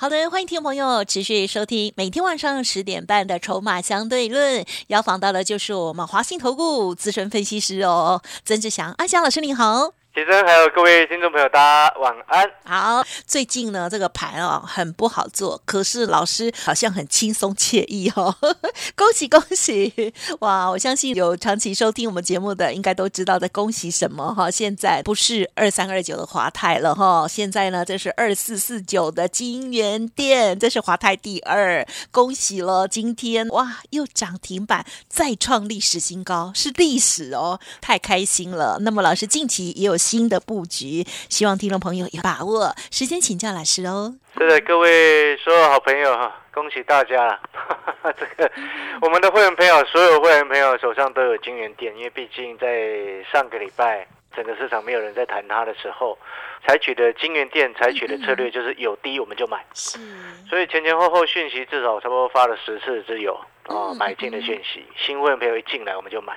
好的，欢迎听众朋友持续收听每天晚上十点半的《筹码相对论》，要访到的就是我们华信投顾资深分析师哦，曾志祥阿祥老师，你好。先生，还有各位听众朋友，大家晚安。好，最近呢，这个盘哦很不好做，可是老师好像很轻松惬意哦，恭喜恭喜！哇，我相信有长期收听我们节目的，应该都知道在恭喜什么哈。现在不是二三二九的华泰了哈，现在呢这是二四四九的金源店，这是华泰第二，恭喜了！今天哇又涨停板，再创历史新高，是历史哦，太开心了。那么老师近期也有。新的布局，希望听众朋友有把握。时间请教老师哦。是的，各位所有好朋友哈，恭喜大家了！这个我们的会员朋友，所有会员朋友手上都有金源店，因为毕竟在上个礼拜整个市场没有人在谈它的时候，采取的金源店采取的策略就是有低我们就买。是。所以前前后后讯息至少差不多发了十次之有啊，买进的讯息，新会员朋友一进来我们就买。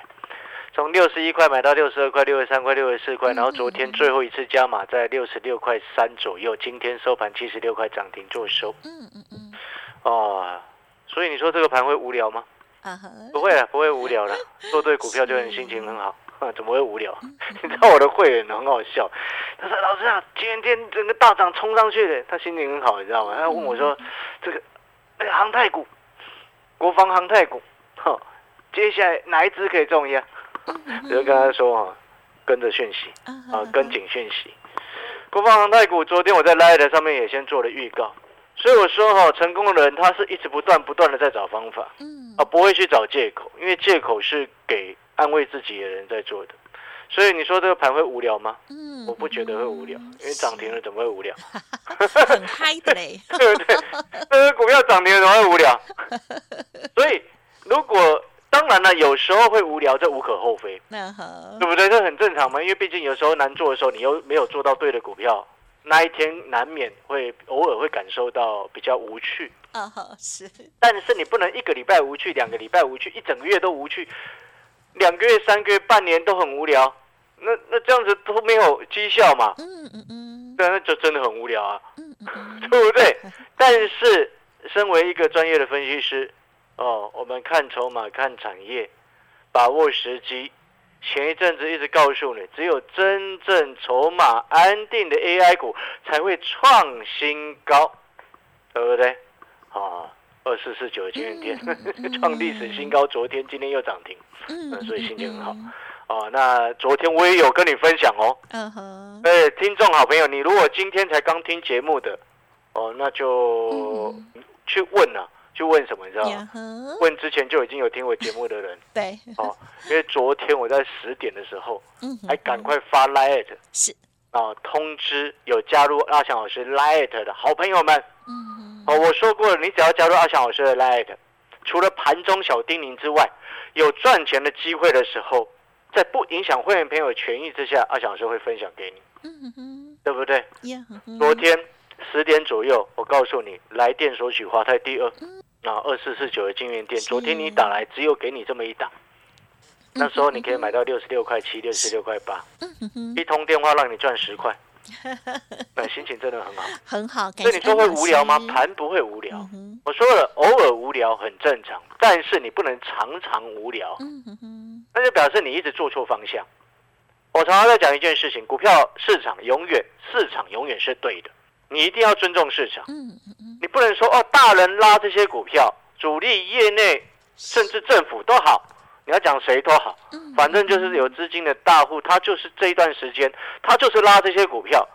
从六十一块买到六十二块、六十三块、六十四块，然后昨天最后一次加码在六十六块三左右，今天收盘七十六块涨停做收。嗯嗯嗯。哦，所以你说这个盘会无聊吗？啊不会啊，不会无聊的。做对股票就很心情很好，怎么会无聊？你知道我的会员很好笑，他说：“老师啊，今天整个大涨冲上去的，他心情很好，你知道吗？”他问我说：“这个那个航太股，国防航太股，哈，接下来哪一只可以中一 我就跟他说啊，跟着讯息啊，跟紧讯息。国防航太股，昨天我在 Light 上面也先做了预告，所以我说哈，成功的人他是一直不断不断的在找方法，啊，不会去找借口，因为借口是给安慰自己的人在做的。所以你说这个盘会无聊吗？嗯，我不觉得会无聊，因为涨停了怎么会无聊？很嗨的嘞，对不对？这个股票涨停了怎么会无聊？所以如果。当然了，有时候会无聊，这无可厚非，对不对？这很正常嘛，因为毕竟有时候难做的时候，你又没有做到对的股票，那一天难免会偶尔会感受到比较无趣。啊，是。但是你不能一个礼拜无趣，两个礼拜无趣，一整个月都无趣，两个月、三个月、半年都很无聊，那那这样子都没有绩效嘛？嗯嗯嗯。对，那就真的很无聊啊，对不对？但是身为一个专业的分析师。哦，我们看筹码，看产业，把握时机。前一阵子一直告诉你，只有真正筹码安定的 AI 股才会创新高，对不对？啊，二四四九的金源店创历史新高，昨天、今天又涨停，嗯，所以心情很好。哦，那昨天我也有跟你分享哦。嗯哼。哎，听众好朋友，你如果今天才刚听节目的，哦，那就去问了。就问什么，你知道吗？问之前就已经有听我节目的人。对。哦，因为昨天我在十点的时候，嗯，还赶快发 light，是啊，通知有加入阿翔老师 light 的好朋友们。嗯。哦，我说过了，你只要加入阿翔老师的 light，除了盘中小叮咛之外，有赚钱的机会的时候，在不影响会员朋友权益之下，阿翔老师会分享给你。嗯哼。对不对？昨天十点左右，我告诉你，来电索取华泰第二。啊，二四四九的金源店，昨天你打来只有给你这么一档，那时候你可以买到六十六块七、六十六块八，一通电话让你赚十块，那心情真的很好，很好。所以你说会无聊吗？盘不会无聊，我说了，偶尔无聊很正常，但是你不能常常无聊，那就表示你一直做错方向。我常常在讲一件事情，股票市场永远市场永远是对的。你一定要尊重市场，你不能说哦，大人拉这些股票，主力、业内甚至政府都好，你要讲谁都好，反正就是有资金的大户，他就是这一段时间，他就是拉这些股票，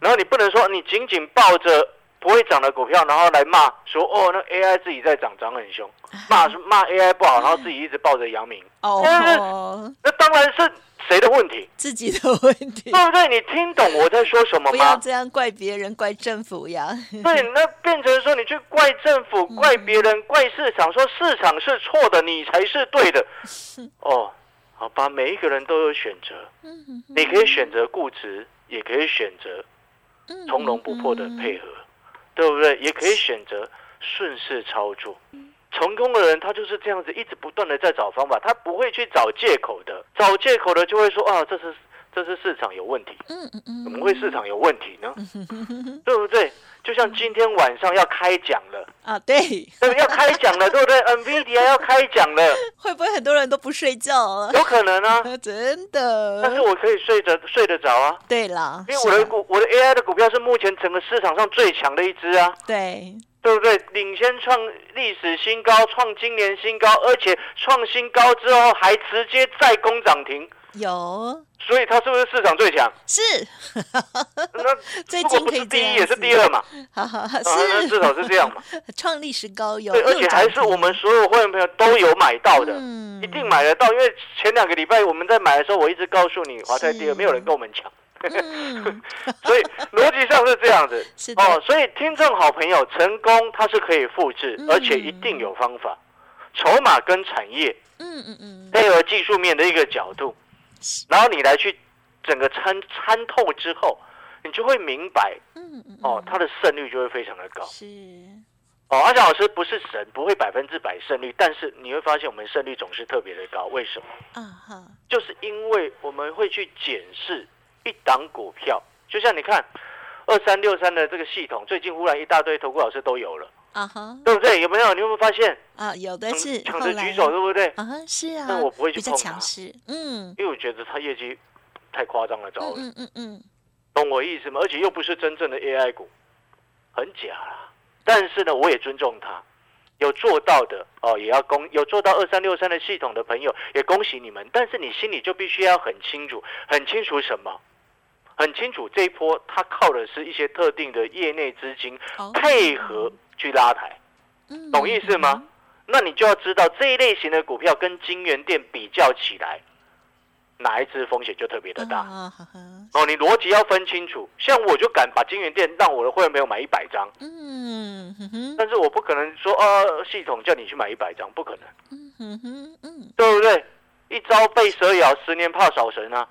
然后你不能说你仅仅抱着不会涨的股票，然后来骂说哦，那 AI 自己在涨，涨很凶，骂骂 AI 不好，然后 自己一直抱着阳明，哦，那当然是。谁的问题？自己的问题，对不对？你听懂我在说什么吗？不要这样怪别人，怪政府呀。对，那变成说你去怪政府、怪别人、怪市场，说市场是错的，你才是对的。哦，好吧，每一个人都有选择，你可以选择固执，也可以选择嗯从容不迫的配合，对不对？也可以选择顺势操作。成功的人他就是这样子，一直不断的在找方法，他不会去找借口的。找借口的就会说啊，这是这是市场有问题，嗯嗯嗯，怎么会市场有问题呢？对不对？就像今天晚上要开奖了，啊？对，对？要开奖了，对不对？NVIDIA 要开奖了，会不会很多人都不睡觉了？有可能啊。真的但是，我可以睡着睡得着啊，对啦，因为我的股我的 AI 的股票是目前整个市场上最强的一只啊。对，对不对？领先创历史新高，创今年新高，而且创新高之后还直接再攻涨停，有。所以它是不是市场最强？是，那 最如果近可以这不是第一也是第二嘛，至少是这样嘛。创历史高有，对，而且还是我们所有会员朋友都有买到的，嗯。一定买得到。因为前两个礼拜我们在买的时候，我一直告诉你华泰第二，没有人跟我们抢，嗯，所以逻辑上是这样子。是的。哦，所以听众好朋友，成功它是可以复制，嗯。而且一定有方法。筹码跟产业嗯嗯嗯，配合技术面的一个角度，然后你来去整个参参透之后，你就会明白嗯嗯哦，它的胜率就会非常的高。是，哦，阿翔老师不是神，不会百分之百胜率，但是你会发现我们胜率总是特别的高。为什么？啊哈，就是因为我们会去检视一档股票，就像你看二三六三的这个系统，最近忽然一大堆投顾老师都有了，啊哈，对不对？有没有？你有没有发现啊，有的是抢着举手，对不对？啊，是啊，但我不会去碰它，嗯因为我觉得它业绩太夸张了，糟了。嗯嗯嗯懂我意思吗？而且又不是真正的 AI 股，很假啦。但是呢，我也尊重它，有做到的哦，也要恭有做到二三六三的系统的朋友，也恭喜你们。但是你心里就必须要很清楚，很清楚什么？很清楚这一波它靠的是一些特定的业内资金哦配合去拉抬，嗯，懂意思吗？那你就要知道这一类型的股票跟金源店比较起来，哪一只风险就特别的大。哦，你逻辑要分清楚。像我就敢把金源店让我的会员朋友买一百张，嗯但是我不可能说呃系统叫你去买一百张，不可能，嗯哼哼，嗯，对不对？一朝被蛇咬，十年怕少神啊，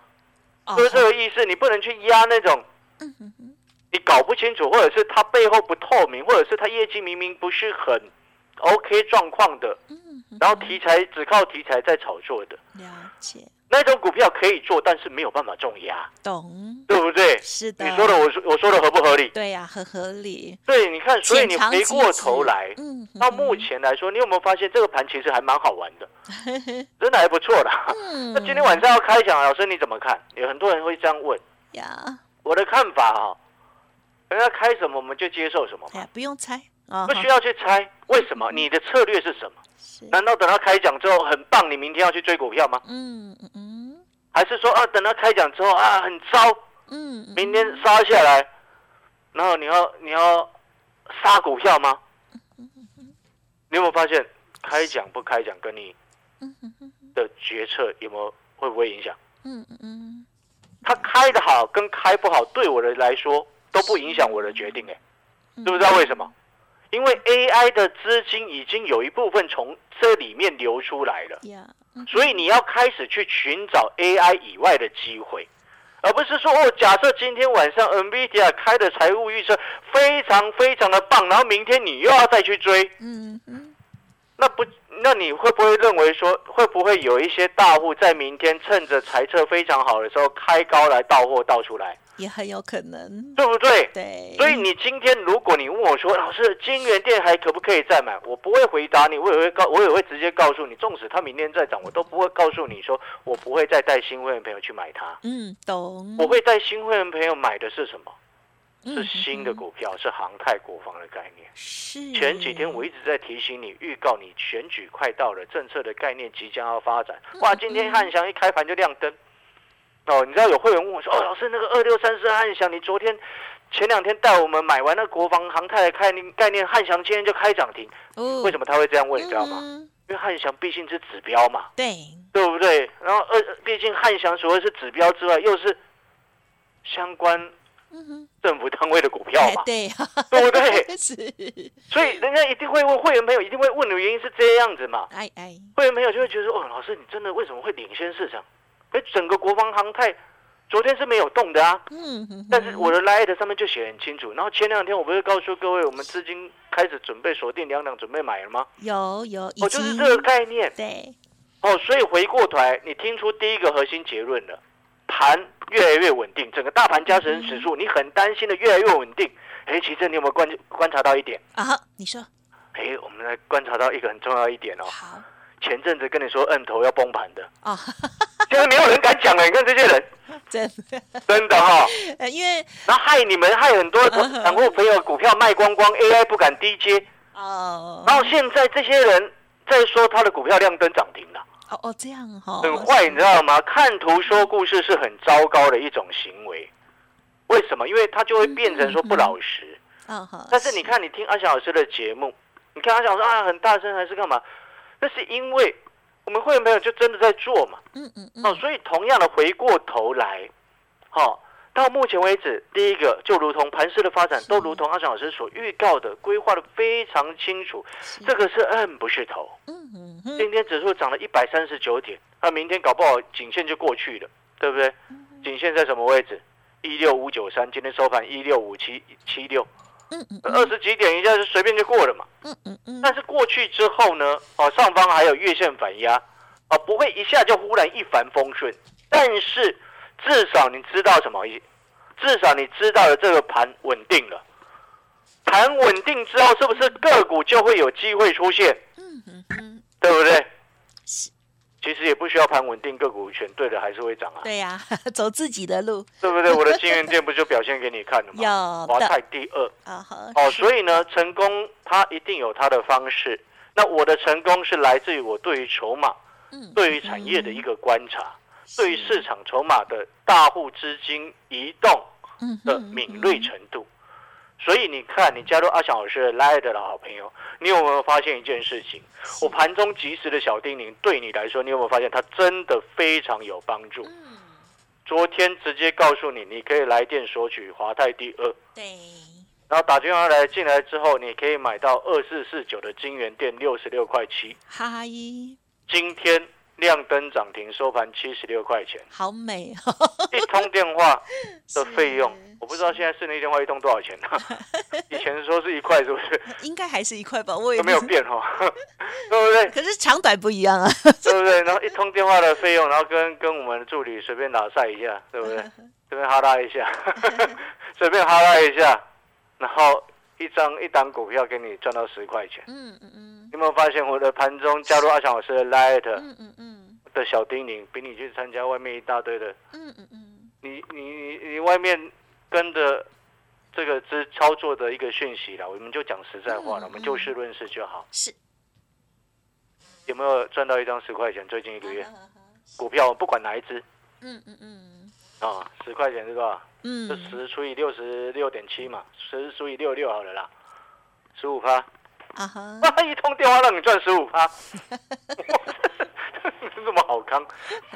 哦就是这个意思。你不能去压那种嗯哼哼，你搞不清楚，或者是它背后不透明，或者是它业绩明明不是很 OK 状况的，嗯，然后题材只靠题材在炒作的。了解，那种股票可以做，但是没有办法重压，懂，对不对？是的，你说的我说我说的合不合理？对呀，很合理，对，你看，所以你回过头来，嗯，到目前来说，你有没有发现这个盘其实还蛮好玩的，真的还不错啦。嗯，那今天晚上要开讲，老师你怎么看？有很多人会这样问。呀，我的看法哈、人家开什么我们就接受什么不用猜啊，不需要去猜为什么。你的策略是什么？难道等他开奖之后很棒，你明天要去追股票吗？嗯嗯嗯还是说啊，等他开奖之后啊很糟，明天杀下来，然后你要你要杀股票吗？你有没有发现开奖不开奖跟你的决策有没有会不会影响？嗯嗯嗯，他开的好跟开不好，对我的来说都不影响我的决定，哎，嗯。知不知道为什么？因为 AI 的资金已经有一部分从这里面流出来了，所以你要开始去寻找 AI 以外的机会，而不是说哦，假设今天晚上 NVIDIA 开的财务预测非常非常的棒，然后明天你又要再去追，嗯嗯那不，那你会不会认为说，会不会有一些大户在明天趁着财测非常好的时候开高来到货倒出来，也很有可能，对不对？对，所以你今天如果你问我说，老师金源店还可不可以再买？我不会回答你，我也会告，我也会直接告诉你，纵使它明天再涨，我都不会告诉你说我不会再带新会员朋友去买它。嗯，懂，我会带新会员朋友买的是什么？嗯是新的股票，是航太国防的概念。是前几天我一直在提醒你，预告你选举快到了，政策的概念即将要发展。哇，今天汉翔一开盘就亮灯。哦，你知道有会员问我说：“哦，老师，那个二六三四汉翔，你昨天前两天带我们买完那国防航太的概念概念，汉翔今天就开涨停，哦为什么他会这样问？你知道吗？嗯因为汉翔毕竟是指标嘛，对，对不对？然后二，毕竟汉翔除了是指标之外，又是相关政府单位的股票嘛，哎 对，对不对？所以人家一定会问会员朋友，一定会问的原因是这样子嘛？哎哎，会员朋友就会觉得说，哦，老师你真的为什么会领先市场？哎，整个国防航太昨天是没有动的啊，嗯哼，但是我的 Light 上面就写很清楚。然后前两天我不是告诉各位，我们资金开始准备锁定两两，准备买了吗？有有，哦，就是经这个概念。对，哦，所以回过头来，你听出第一个核心结论了，盘越来越稳定，整个大盘加权指数，你很担心的越来越稳定。哎，其实你有没有观观察到一点？啊，你说哎，我们来观察到一个很重要一点哦。好前阵子跟你说摁头要崩盘的，啊，现在没有人敢讲了。你看这些人，真的，真的哈、呃因为然后害你们，害很多散户朋友股票卖光光，AI 不敢低接。哦，然后现在这些人在说他的股票亮灯涨停了，哦哦这样哈，很坏，你知道吗？看图说故事是很糟糕的一种行为。为什么？因为他就会变成说不老实。但是你看，你听阿翔老师的节目，你看阿翔老师啊很大声还是干嘛？那是因为我们会员朋友就真的在做嘛。嗯嗯哦，嗯，所以同样的回过头来，好、到目前为止，第一个就如同盘势的发展，都如同阿翔老师所预告的，规划的非常清楚。这个是摁不是头。嗯嗯嗯，今天指数涨了一百三十九点，那明天搞不好颈线就过去了，对不对？嗯颈线在什么位置？一六五九三，今天收盘一六五七七六，嗯嗯二十几点一下就随便就过了嘛。嗯嗯嗯，但是过去之后呢，哦，上方还有月线反压，哦，不会一下就忽然一帆风顺，但是至少你知道什么意？至少你知道了这个盘稳定了，盘稳定之后，是不是个股就会有机会出现？嗯嗯嗯，对不对？是，其实也不需要盘稳定，个股选对了还是会涨啊，对呀，走自己的路，对不对？我的金源店不就表现给你看了吗？有华的泰第二，啊哈，哦，所以呢，成功它一定有它的方式。那我的成功是来自于我对于筹码、嗯对于产业的一个观察，是对于市场筹码的大户资金移动嗯的敏锐程度。所以你看，你加入阿翔老师的 Line 的好朋友，你有没有发现一件事情？我盘中及时的小叮咛，对你来说，你有没有发现它真的非常有帮助？嗯，昨天直接告诉你，你可以来电索取华泰第二。对，然后打电话来进来之后，你可以买到二四四九的金源店六十六块七，嗨，今天亮灯涨停，收盘七十六块钱。好美哦一通电话 的费用，我不知道现在市内电话一通多少钱呢、以前说是一块，是不是应该还是一块吧，我也都没有变哈、对不对？可是长短不一样啊，对不对？然后一通电话的费用，然后跟跟我们的助理随便打赛一下，对不对？随便哈拉一下，随便哈拉一下，然后一张一档股票给你赚到十块钱。嗯嗯嗯。你有没有发现我的盘中加入阿强老师的 Light 嗯嗯嗯。的小叮咛，比你去参加外面一大堆的，嗯嗯嗯，你你你你外面跟着这个之操作的一个讯息啦，我们就讲实在话了，嗯我们就事论事就好。是。有没有赚到一张十块钱？最近一个月。股票不管哪一只。嗯嗯嗯。啊，十块钱是吧？嗯，就十除以六十六点七嘛，十除以六六好了啦，十五趴。啊哈，一通电话让你赚十五趴，这么好康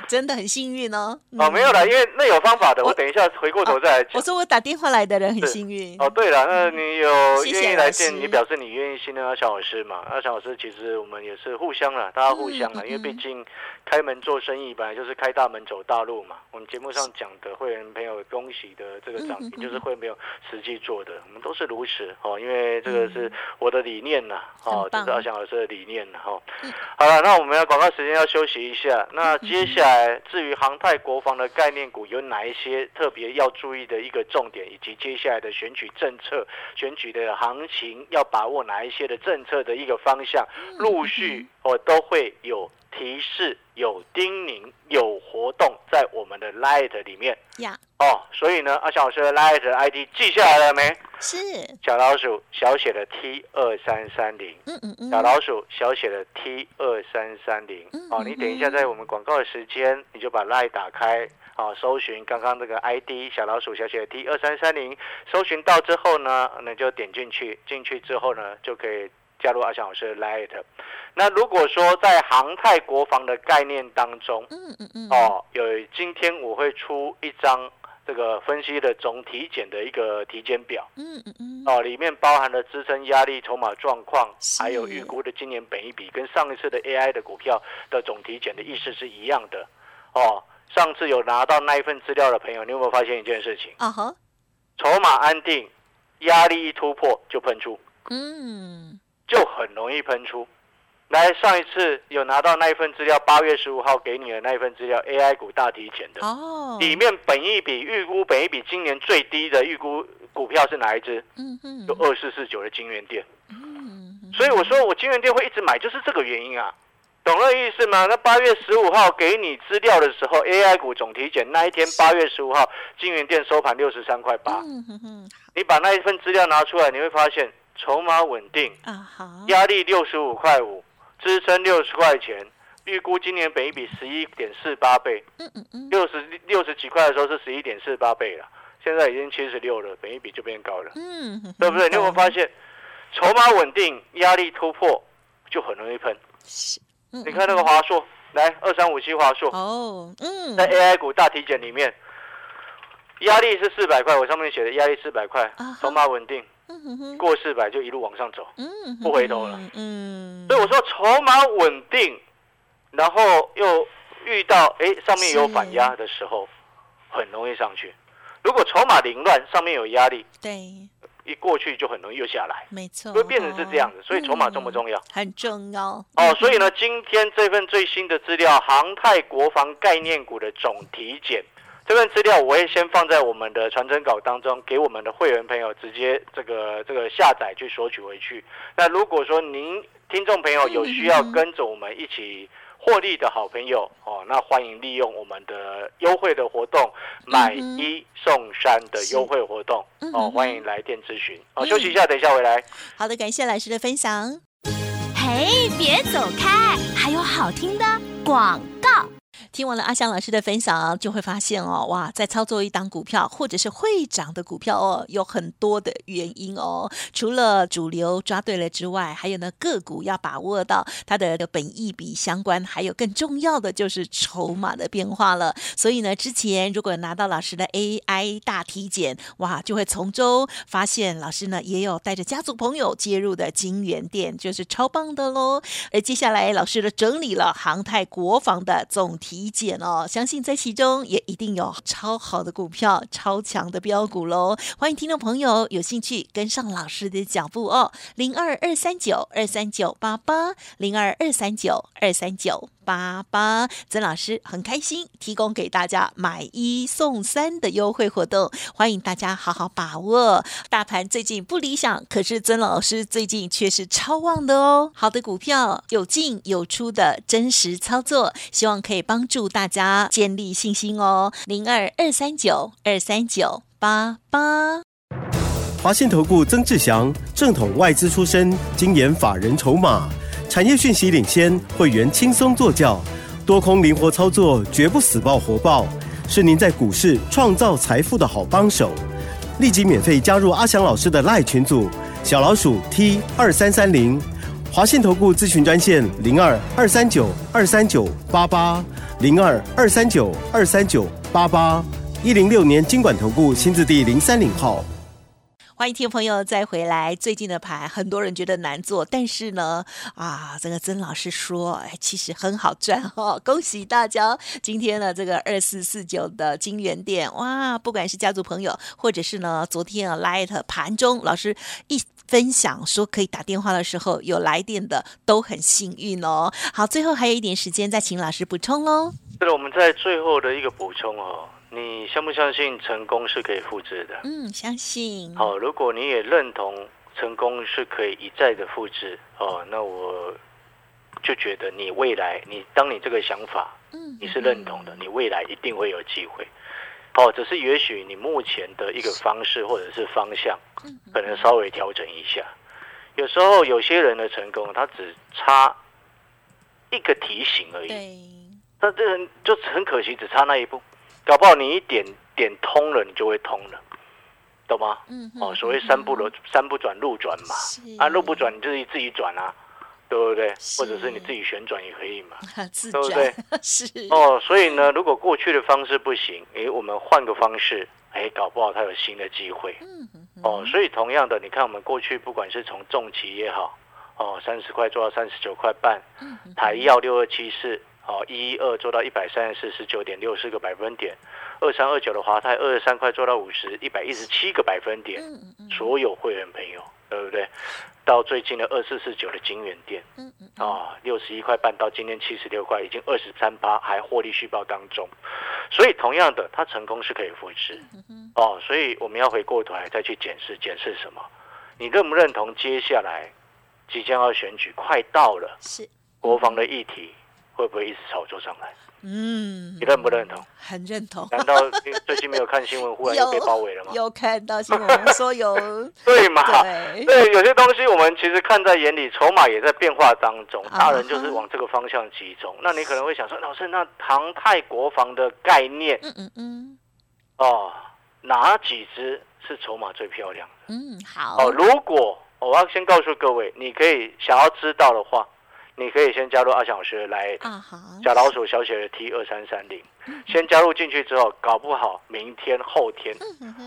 真的很幸运哦。哦，嗯没有啦，因为那有方法的，我我等一下回过头再来讲我。说我打电话来的人很幸运哦，对了，那你有愿意来老师电，你表示你愿意信任阿翔老师嘛？阿翔老师其实我们也是互相了，大家互相了，因为毕竟开门做生意本来就是开大门走大路嘛。我们节目上讲的会员朋友恭喜的这个涨停，嗯嗯嗯就是会员朋友实际做的，我们都是如此哦。因为这个是我的理念呐，哦，这是阿翔老师的理念呐，哈嗯。好了，那我们要广告时间要休息一下。那接下来至于航太国防的概念股有哪一些特别要注意的一个重点，以及接下来的选举政策、选举的行情要把握哪一些的政策的一个方向，陆续我都会有提示、有叮咛、有活动在我们的 Light 里面呀，哦。所以呢，阿翔老师的 Light 的 ID 记下来了没？是，小老鼠小写的 T 二三三零。嗯嗯嗯，小老鼠小写的 T 二三三零嗯哦，你等一下在我们广告的时间，你就把 Line 打开，哦，搜寻刚刚这个 ID 小老鼠小写的 T 二三三零，搜寻到之后呢，那就点进去，进去之后呢，就可以加入阿翔老师的 Light。那如果说在航太国防的概念当中，嗯嗯嗯，哦，有今天我会出一张这个分析的总体检的一个体检表嗯嗯嗯，哦，里面包含了支撑压力、筹码状况，是还有预估的今年本一比，跟上一次的 AI 的股票的总体检的意思是一样的哦。上次有拿到那一份资料的朋友，你有没有发现一件事情？啊哈，筹码安定，压力一突破就喷出，嗯，就很容易喷出。来，上一次有拿到那一份资料，八月十五号给你的那一份资料，AI 股大体检的，哦，里面本一比预估本一比今年最低的预估股票是哪一只？嗯嗯，有二四四九的金源店。嗯，所以我说我金源店会一直买，就是这个原因啊，懂了意思吗？那八月十五号给你资料的时候，AI 股总体检那一天，八月十五号金源店收盘六十三块八，嗯哼哼，你把那一份资料拿出来，你会发现筹码稳定，啊好，压力六十五块五，支撑六十块钱，预估今年本一比十一点四八倍，嗯嗯嗯，六十六十几块的时候是十一点四八倍了，现在已经七十六了，本一比就变高了，嗯，对不对？你有没有发现，筹码稳定，压力突破就很容易喷？你看那个华硕，来二三五七华硕，哦，嗯，在 AI 股大体检里面，压力是四百块，我上面写的压力四百块筹码稳定，过四百就一路往上走。嗯，不回头了，嗯，所以我说筹码稳定，然后又遇到哎上面有反压的时候，很容易上去。如果筹码凌乱，上面有压力，对，一过去就很容易又下来，没错，会变成是这样子。所以筹码重不重要？嗯很重要哦，所以呢，今天这份最新的资料，航太国防概念股的总体检，这份资料我会先放在我们的传真稿当中，给我们的会员朋友直接这个这个下载去索取回去。那如果说您听众朋友有需要跟着我们一起获利的好朋友哦，那欢迎利用我们的优惠的活动，买一送三的优惠活动哦，欢迎来电咨询。哦，休息一下，等一下回来。好的，感谢老师的分享。嘿，别走开，还有好听的广告。听完了阿香老师的分享，就会发现哦，哇，在操作一档股票或者是会涨的股票哦，有很多的原因哦。除了主流抓对了之外，还有呢个股要把握到它的本意比相关，还有更重要的就是筹码的变化了。所以呢，之前如果拿到老师的 AI 大体检，哇，就会从中发现老师呢也有带着家族朋友介入的金源店，就是超棒的喽。而接下来老师的整理了航太国防的总体体检哦，相信在其中也一定有超好的股票、超强的标股喽。欢迎听众朋友有兴趣跟上老师的脚步哦，零二二三九二三九八八，零二二三九二三九。八八，曾老师很开心提供给大家买一送三的优惠活动，欢迎大家好好把握。大盘最近不理想，可是曾老师最近却是超旺的哦。好的股票有进有出的真实操作，希望可以帮助大家建立信心哦。零二二三九二三九八八。华信投顾曾志祥，正统外资出身，精研法人筹码，产业讯息领先，会员轻松做教，多空灵活操作，绝不死爆活爆，是您在股市创造财富的好帮手。立即免费加入阿翔老师的赖群组，小老鼠 T 二三三零，华信投顾咨询专线零二二三九二三九八八零二二三九二三九八八一零六年经管投顾新字第零三零号。欢迎听众朋友再回来。最近的盘，很多人觉得难做，但是呢，啊，这个曾老师说，哎，其实很好赚哦。恭喜大家！今天呢，这个二四四九的金源店，哇，不管是家族朋友，或者是呢，昨天啊，Light 盘中老师一分享说可以打电话的时候有来电的，都很幸运哦。好，最后还有一点时间，再请老师补充喽。是的，我们在最后的一个补充哦，你相不相信成功是可以复制的？嗯，相信。好、如果你也认同成功是可以一再的复制哦，那我就觉得你未来，你当你这个想法嗯，你是认同的，你未来一定会有机会。哦，只是也许你目前的一个方式或者是方向，可能稍微调整一下。有时候有些人的成功，他只差一个提醒而已。对，那这人就很可惜，只差那一步，搞不好你一点点通了，你就会通了，懂吗？嗯哦，所谓山不轮山不转路转嘛，是啊，路不转你自己自己转啊，对不对？是或者是你自己旋转也可以嘛。自对不对 是哦，所以呢，如果过去的方式不行，诶，我们换个方式，诶，搞不好它有新的机会。嗯嗯哦，所以同样的，你看我们过去不管是从重旗也好，哦，三十块做到三十九块半，嗯台药六二七四，哦，一一二做到一百三十四十九点六四个百分点，二三二九的华泰二十三块做到五十一百一十七个百分点，所有会员朋友，对不对？到最近的二四四九的金源店，啊，六十一块半到今天七十六块，已经二十三趴，还获利续报当中。所以同样的，它成功是可以复制。哦，所以我们要回过头来再去检视，检视什么？你认不认同接下来即将要选举快到了，是国防的议题会不会一直炒作上来？嗯你认不认同？很认同。难道你最近没有看新闻，忽然 又被包围了吗？有看到新闻说有 对嘛？对对，有些东西我们其实看在眼里，筹码也在变化当中，啊大人就是往这个方向集中。那你可能会想说，老师，那航太国防的概念嗯嗯嗯哦，哪几只是筹码最漂亮的？嗯好哦，如果我要先告诉各位，你可以想要知道的话，你可以先加入阿翔老师来啊好小老鼠小写的 T 二三三零，先加入进去之后，搞不好明天后天，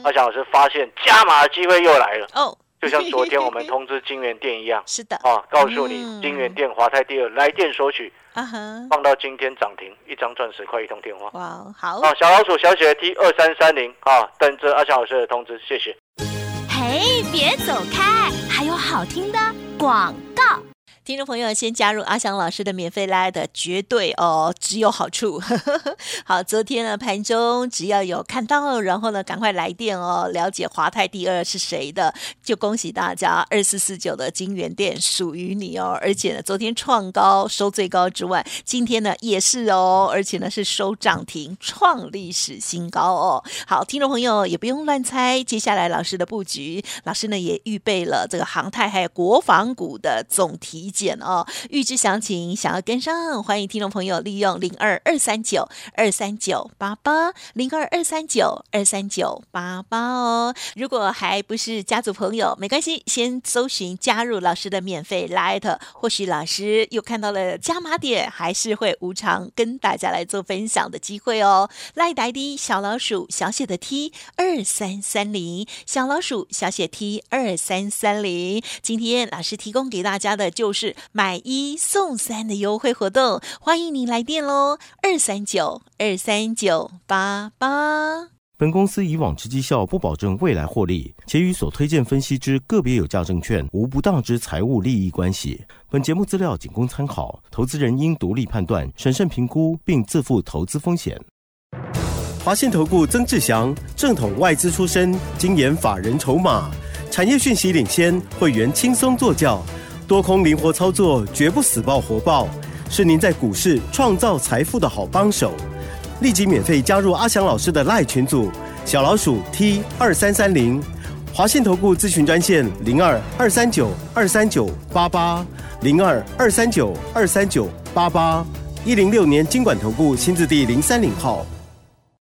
阿翔老师发现加码的机会又来了，哦，就像昨天我们通知金源店一样。是的啊，告诉你嗯金源店华泰第二来电索取，啊哈放到今天涨停，一张赚十块，一通电话。哇好啊，小老鼠小写的 T 二三三零啊，等着阿翔老师的通知，谢谢。嘿，别走开，还有好听的广告。听众朋友，先加入阿翔老师的免费拉的，绝对哦，只有好处。好，昨天呢盘中只要有看到，然后呢赶快来电哦，了解华泰第二是谁的，就恭喜大家，二四四九的金源店属于你哦。而且呢，昨天创高收最高之外，今天呢也是哦，而且呢是收涨停，创历史新高哦。好，听众朋友也不用乱猜，接下来老师的布局，老师呢也预备了这个航太还有国防股的总体减哦。预知详情，想要跟上，欢迎听众朋友利用零二二三九二三九八八零二二三九二三九八八哦。如果还不是家族朋友，没关系，先搜寻加入老师的免费 Light，或许老师又看到了加码点，还是会无偿跟大家来做分享的机会哦。赖呆的小老鼠小写的 T 二三三零，小老鼠小写 T 二三三零。今天老师提供给大家的就是买一送三的优惠活动，欢迎您来电喽，二三九二三九八八。本公司以往之绩效不保证未来获利，且与所推荐分析之个别有价证券无不当之财务利益关系。本节目资料仅供参考，投资人应独立判断、审慎评估，并自负投资风险。华信投顾曾志祥，正统外资出身，精研法人筹码，产业讯息领先，会员轻松做教，多空灵活操作，绝不死爆活爆，是您在股市创造财富的好帮手。立即免费加入阿翔老师的赖群组，小老鼠 T 二三三零，华信投顾咨询专线零二二三九二三九八八零二二三九二三九八八一零六年经管投顾新字第零三零号。